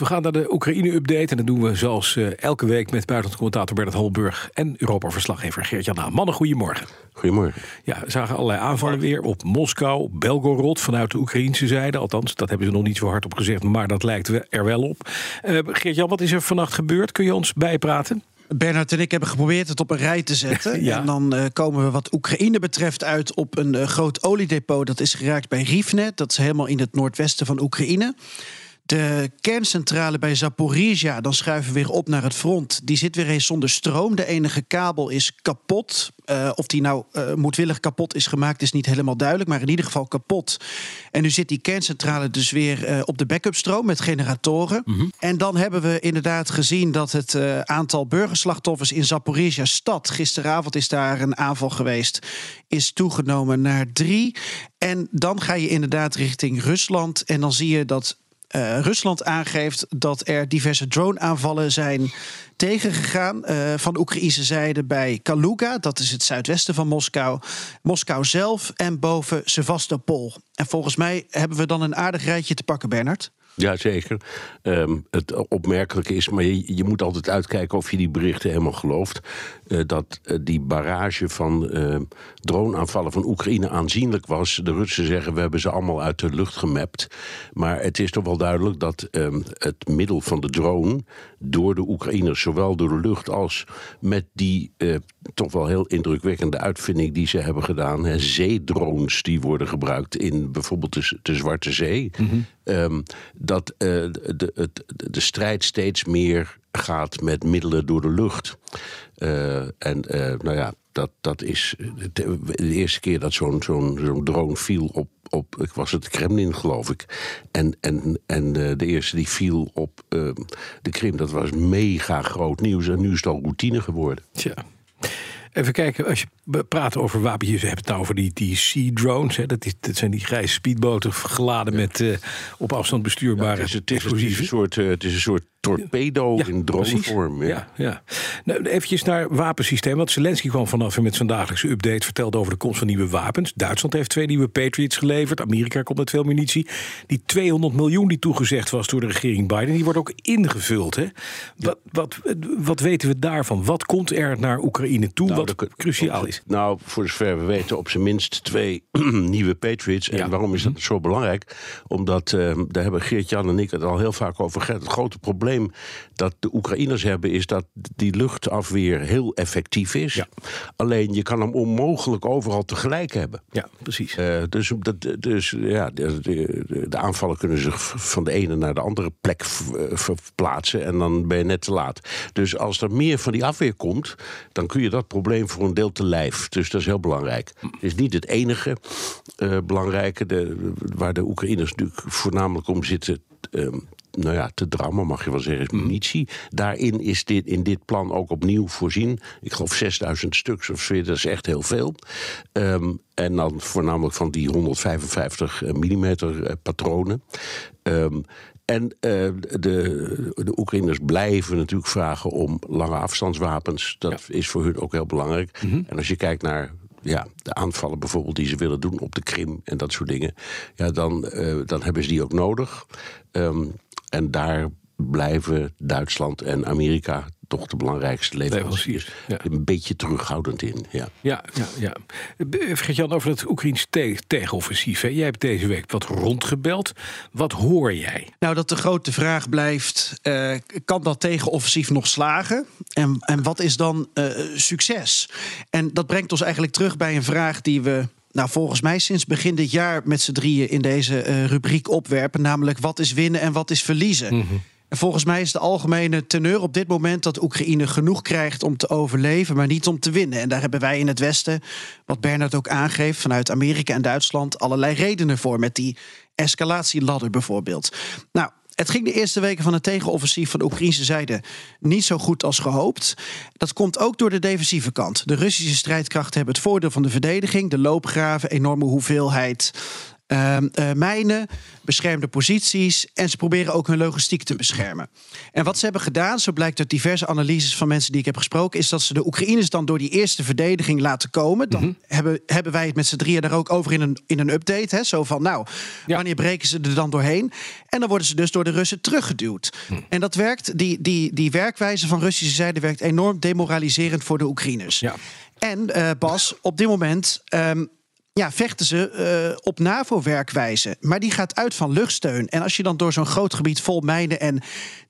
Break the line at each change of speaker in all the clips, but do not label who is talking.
We gaan naar de Oekraïne-update. En dat doen we zoals uh, elke week met buitenlandcommentator Bernard Holburg en Europa-verslaggever Geert-Jan Haan. Mannen, goedemorgen.
Goedemorgen.
Ja, we zagen allerlei aanvallen weer op Moskou, Belgorod vanuit de Oekraïnse zijde. Althans, dat hebben ze nog niet zo hard op gezegd, maar dat lijkt er wel op. Uh, Geert-Jan, wat is er vannacht gebeurd? Kun je ons bijpraten?
Bernard en ik hebben geprobeerd het op een rij te zetten. ja. En dan uh, komen we wat Oekraïne betreft uit op een uh, groot oliedepot. Dat is geraakt bij Rivne. Dat is helemaal in het noordwesten van Oekraïne. De kerncentrale bij Zaporizhia, dan schuiven we weer op naar het front. Die zit weer eens zonder stroom. De enige kabel is kapot. Uh, of die nou uh, moedwillig kapot is gemaakt, is niet helemaal duidelijk. Maar in ieder geval kapot. En nu zit die kerncentrale dus weer uh, op de backup-stroom met generatoren. Mm -hmm. En dan hebben we inderdaad gezien dat het aantal burgerslachtoffers in Zaporizhia stad. Gisteravond is daar een aanval geweest. Is toegenomen naar drie. En dan ga je inderdaad richting Rusland. En dan zie je dat uh, Rusland aangeeft dat er diverse drone-aanvallen zijn tegengegaan uh, van de Oekraïnse zijde bij Kaluga, dat is het zuidwesten van Moskou, Moskou zelf en boven Sevastopol. En volgens mij hebben we dan een aardig rijtje te pakken, Bernard.
Ja, zeker. Um, het opmerkelijke is, maar je, je, moet altijd uitkijken of je die berichten helemaal gelooft. Uh, dat uh, die barrage van uh, droneaanvallen van Oekraïne aanzienlijk was. De Russen zeggen we hebben ze allemaal uit de lucht gemapt. Maar het is toch wel duidelijk dat um, het middel van de drone door de Oekraïners, zowel door de lucht als met die toch wel heel indrukwekkende uitvinding die ze hebben gedaan. Hè, zeedrones die worden gebruikt in bijvoorbeeld de, de Zwarte Zee. Mm -hmm. um, dat uh, de, de, strijd steeds meer gaat met middelen door de lucht. Uh, en uh, nou ja, dat, dat is de, eerste keer dat zo'n zo'n drone viel op, op, ik was het Kremlin geloof ik. En, en, en de eerste die viel op de Krim, dat was mega groot nieuws. En nu is het al routine geworden.
Tja. Even kijken, als je praat over wapentjes, je hebt het nou over die, die Sea Drones. Hè, dat, is, dat zijn die grijze speedboten geladen ja. met uh, op afstand bestuurbare
ja, het, is, het, is, het, is een soort, uh, het is een soort torpedo ja, in dronevorm.
Ja. ja, ja. Nou, eventjes naar wapensysteem. Want Zelensky kwam vanaf met zijn dagelijkse update. Vertelde over de komst van nieuwe wapens. Duitsland heeft twee nieuwe Patriots geleverd. Amerika komt met veel munitie. Die 200 miljoen die toegezegd was door de regering Biden... die wordt ook ingevuld. Hè? Wat, wat, wat weten we daarvan? Wat komt er naar Oekraïne toe nou, wat cruciaal is?
Nou, voor zover we weten op zijn minst twee nieuwe Patriots. En ja. waarom is dat zo belangrijk? Omdat, uh, daar hebben Geert-Jan en ik het al heel vaak over gehad... het grote probleem dat de Oekraïners hebben, is dat die luchtafweer heel effectief is. Ja. Alleen je kan hem onmogelijk overal tegelijk hebben.
Ja, precies.
Uh, dus dat, dus ja, de, de, de, aanvallen kunnen zich van de ene naar de andere plek verplaatsen. En dan ben je net te laat. Dus als er meer van die afweer komt, dan kun je dat probleem voor een deel te lijf. Dus dat is heel belangrijk. Het is niet het enige uh, belangrijke, de, waar de Oekraïners natuurlijk voornamelijk om zitten. Nou ja, te drammen, mag je wel zeggen, is munitie. Daarin is dit, in dit plan ook opnieuw voorzien. Ik geloof 6000 stuks of zo, dat is echt heel veel. Um, en dan voornamelijk van die 155 mm uh, patronen. Um, en uh, de, de Oekraïners blijven natuurlijk vragen om lange afstandswapens. Dat ja. is voor hun ook heel belangrijk. Mm -hmm. En als je kijkt naar ja, de aanvallen bijvoorbeeld die ze willen doen op de Krim en dat soort dingen, ja, dan, uh, dan hebben ze die ook nodig. Um, en daar blijven Duitsland en Amerika toch de belangrijkste leveranciers. Ja. Een beetje terughoudend in. Ja,
ja, ja. ja. Vergeet Jan over het Oekraïns te tegenoffensief. Hè? Jij hebt deze week wat rondgebeld. Wat hoor jij?
Nou, dat de grote vraag blijft: uh, kan dat tegenoffensief nog slagen? En, en wat is dan uh, succes? En dat brengt ons eigenlijk terug bij een vraag die we nou, volgens mij sinds begin dit jaar met z'n drieën in deze uh, rubriek opwerpen. Namelijk wat is winnen en wat is verliezen. Mm -hmm. En volgens mij is de algemene teneur op dit moment dat Oekraïne genoeg krijgt om te overleven, maar niet om te winnen. En daar hebben wij in het Westen, wat Bernard ook aangeeft, vanuit Amerika en Duitsland allerlei redenen voor. Met die escalatieladder bijvoorbeeld. Nou, het ging de eerste weken van het tegenoffensief van de Oekraïnse zijde niet zo goed als gehoopt. Dat komt ook door de defensieve kant. De Russische strijdkrachten hebben het voordeel van de verdediging, de loopgraven, enorme hoeveelheid uh, mijnen, beschermde posities. En ze proberen ook hun logistiek te beschermen. En wat ze hebben gedaan, zo blijkt uit diverse analyses van mensen die ik heb gesproken, is dat ze de Oekraïners dan door die eerste verdediging laten komen. Dan mhm. hebben, hebben wij het met z'n drieën daar ook over in een, in een update. Hè? Zo van, nou, wanneer breken ze er dan doorheen? En dan worden ze dus door de Russen teruggeduwd. Mhm. En dat werkt, die, die, die werkwijze van Russische zijde werkt enorm demoraliserend voor de Oekraïners. Ja. En uh, Bas, op dit moment um, ja, vechten ze uh, op NAVO-werkwijze. Maar die gaat uit van luchtsteun. En als je dan door zo'n groot gebied vol mijnen en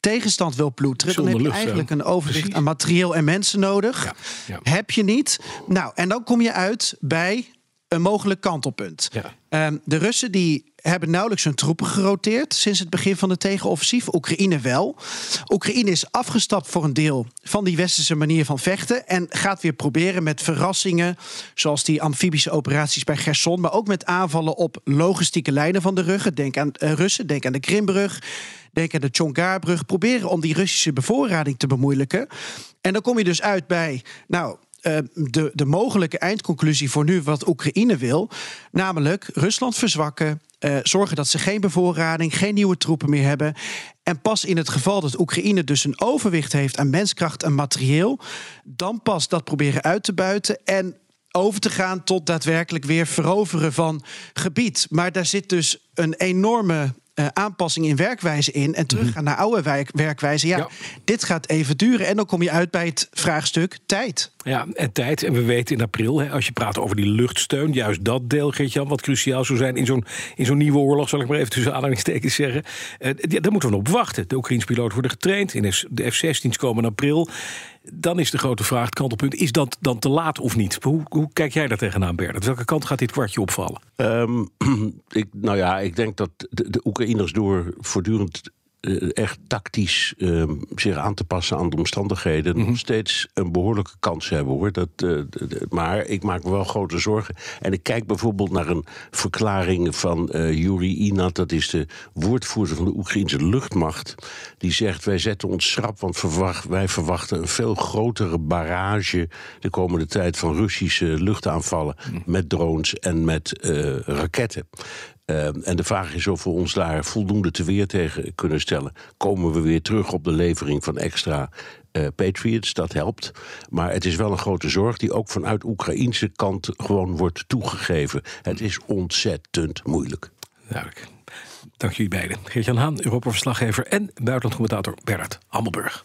tegenstand wil ploeteren, dan heb je eigenlijk een overwicht aan materieel en mensen nodig. Ja, ja. Heb je niet. Nou, en dan kom je uit bij een mogelijk kantelpunt. Ja. Ehm, de Russen die hebben nauwelijks hun troepen geroteerd sinds het begin van de tegenoffensief. Oekraïne wel. Oekraïne is afgestapt voor een deel van die westerse manier van vechten en gaat weer proberen met verrassingen, zoals die amfibische operaties bij Gerson, maar ook met aanvallen op logistieke lijnen van de ruggen. Denk aan uh, Russen, denk aan de Krimbrug. Denk aan de Chongarbrug. Proberen om die Russische bevoorrading te bemoeilijken. En dan kom je dus uit bij, nou, uh, de, de mogelijke eindconclusie voor nu wat Oekraïne wil. Namelijk Rusland verzwakken. Uh, zorgen dat ze geen bevoorrading, geen nieuwe troepen meer hebben. En pas in het geval dat Oekraïne dus een overwicht heeft aan menskracht en materieel, dan pas dat proberen uit te buiten en over te gaan tot daadwerkelijk weer veroveren van gebied. Maar daar zit dus een enorme uh, aanpassing in werkwijze in en teruggaan mhm. naar oude werk, werkwijze. Ja, dit gaat even duren. En dan kom je uit bij het vraagstuk tijd.
Ja, en tijd. En we weten in april, hè, als je praat over die luchtsteun, juist dat deel, Geert-Jan, wat cruciaal zou zijn in zo'n, in zo'n nieuwe oorlog, zal ik maar even tussen aanhalingstekens zeggen. Uh, daar moeten we op wachten. De Oekraïnse piloten worden getraind. In de F-16's komen in april. Dan is de grote vraag, het kantelpunt, is dat dan te laat of niet? Hoe, hoe kijk jij daar tegenaan, Bernard? Welke kant gaat dit kwartje opvallen?
Um, ik, nou ja, ik denk dat de, de Oekraïners door voortdurend echt tactisch uh, zich aan te passen aan de omstandigheden... nog mhm. steeds een behoorlijke kans hebben, hoor. Dat, uh, maar ik maak me wel grote zorgen. En ik kijk bijvoorbeeld naar een verklaring van uh, Yuri Inat... dat is de woordvoerder van de Oekraïnse luchtmacht... die zegt, wij zetten ons schrap, want verwacht, wij verwachten... een veel grotere barrage de komende tijd van Russische luchtaanvallen... Mhm. met drones en met raketten. Uh, en de vraag is of we ons daar voldoende te weer tegen kunnen stellen. Komen we weer terug op de levering van extra uh, Patriots? Dat helpt. Maar het is wel een grote zorg die ook vanuit Oekraïnse kant gewoon wordt toegegeven. Het is ontzettend moeilijk.
Dank jullie beiden. Geert-Jan Haan, Europa-verslaggever en buitenlandcommentator Bernard Hammelburg.